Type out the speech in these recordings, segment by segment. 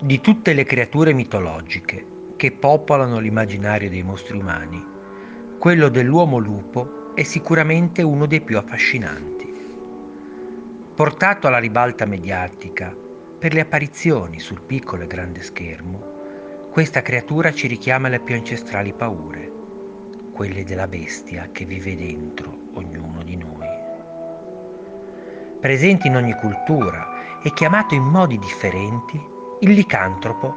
Di tutte le creature mitologiche che popolano l'immaginario dei mostri umani, quello dell'uomo lupo è sicuramente uno dei più affascinanti. Portato alla ribalta mediatica per le apparizioni sul piccolo e grande schermo, questa creatura ci richiama le più ancestrali paure, quelle della bestia che vive dentro ognuno di noi. Presente in ogni cultura e chiamato in modi differenti, il licantropo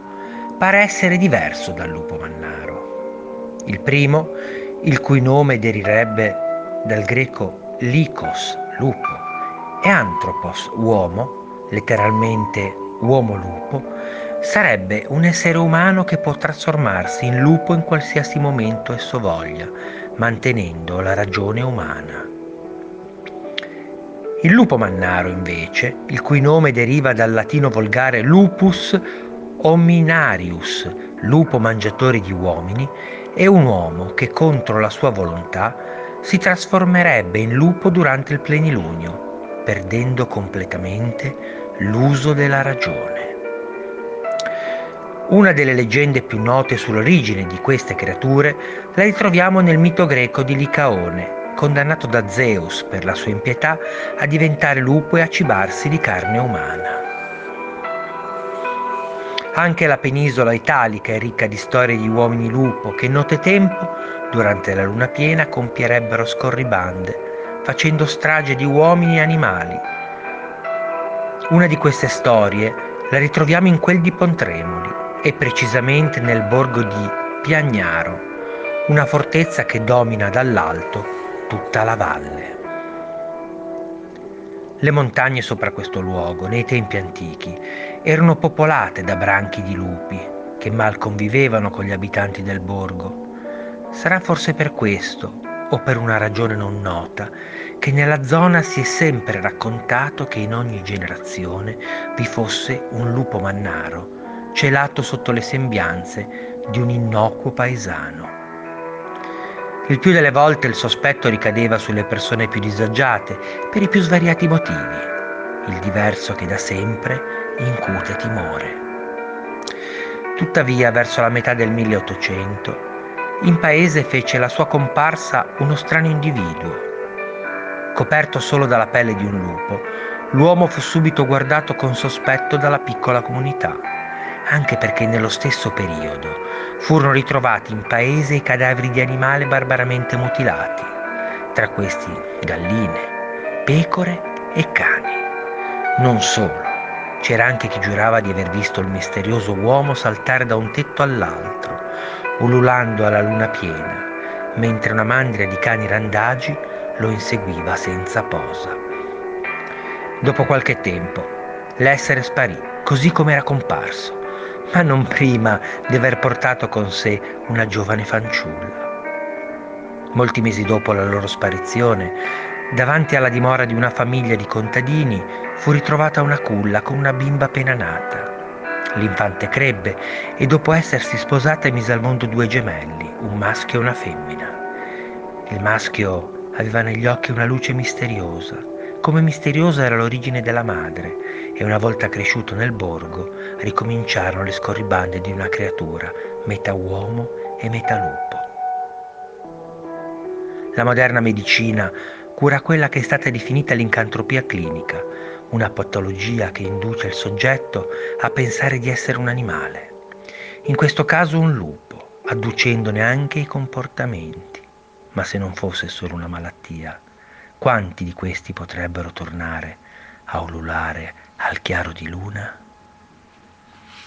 pare essere diverso dal lupo mannaro. Il primo, il cui nome deriverebbe dal greco likos, lupo, e anthropos, uomo, letteralmente uomo-lupo, sarebbe un essere umano che può trasformarsi in lupo in qualsiasi momento esso voglia, mantenendo la ragione umana. Il lupo mannaro, invece, il cui nome deriva dal latino volgare lupus hominarius, lupo mangiatore di uomini, è un uomo che contro la sua volontà si trasformerebbe in lupo durante il plenilunio, perdendo completamente l'uso della ragione. Una delle leggende più note sull'origine di queste creature la ritroviamo nel mito greco di Licaone, condannato da Zeus per la sua impietà a diventare lupo e a cibarsi di carne umana. Anche la penisola italica è ricca di storie di uomini lupo che in nottetempo, durante la luna piena, compierebbero scorribande, facendo strage di uomini e animali. Una di queste storie la ritroviamo in quel di Pontremoli e precisamente nel borgo di Piagnaro, una fortezza che domina dall'alto tutta la valle. Le montagne sopra questo luogo, nei tempi antichi, erano popolate da branchi di lupi che mal convivevano con gli abitanti del borgo. Sarà forse per questo, o per una ragione non nota, che nella zona si è sempre raccontato che in ogni generazione vi fosse un lupo mannaro, celato sotto le sembianze di un innocuo paesano. Il più delle volte il sospetto ricadeva sulle persone più disagiate per i più svariati motivi, il diverso che da sempre incute timore. Tuttavia, verso la metà del 1800, in paese fece la sua comparsa uno strano individuo. Coperto solo dalla pelle di un lupo, l'uomo fu subito guardato con sospetto dalla piccola comunità anche perché nello stesso periodo furono ritrovati in paese i cadaveri di animali barbaramente mutilati, tra questi galline, pecore e cani. Non solo, c'era anche chi giurava di aver visto il misterioso uomo saltare da un tetto all'altro, ululando alla luna piena, mentre una mandria di cani randagi lo inseguiva senza posa. Dopo qualche tempo, l'essere sparì, così come era comparso, ma non prima di aver portato con sé una giovane fanciulla. Molti mesi dopo la loro sparizione, davanti alla dimora di una famiglia di contadini, fu ritrovata una culla con una bimba appena nata. L'infante crebbe e dopo essersi sposata mise al mondo due gemelli, un maschio e una femmina. Il maschio aveva negli occhi una luce misteriosa, come misteriosa era l'origine della madre, e una volta cresciuto nel borgo ricominciarono le scorribande di una creatura, metà uomo e metà lupo. La moderna medicina cura quella che è stata definita l'incantropia clinica, una patologia che induce il soggetto a pensare di essere un animale, in questo caso un lupo, adducendone anche i comportamenti. Ma se non fosse solo una malattia, quanti di questi potrebbero tornare a ululare al chiaro di luna?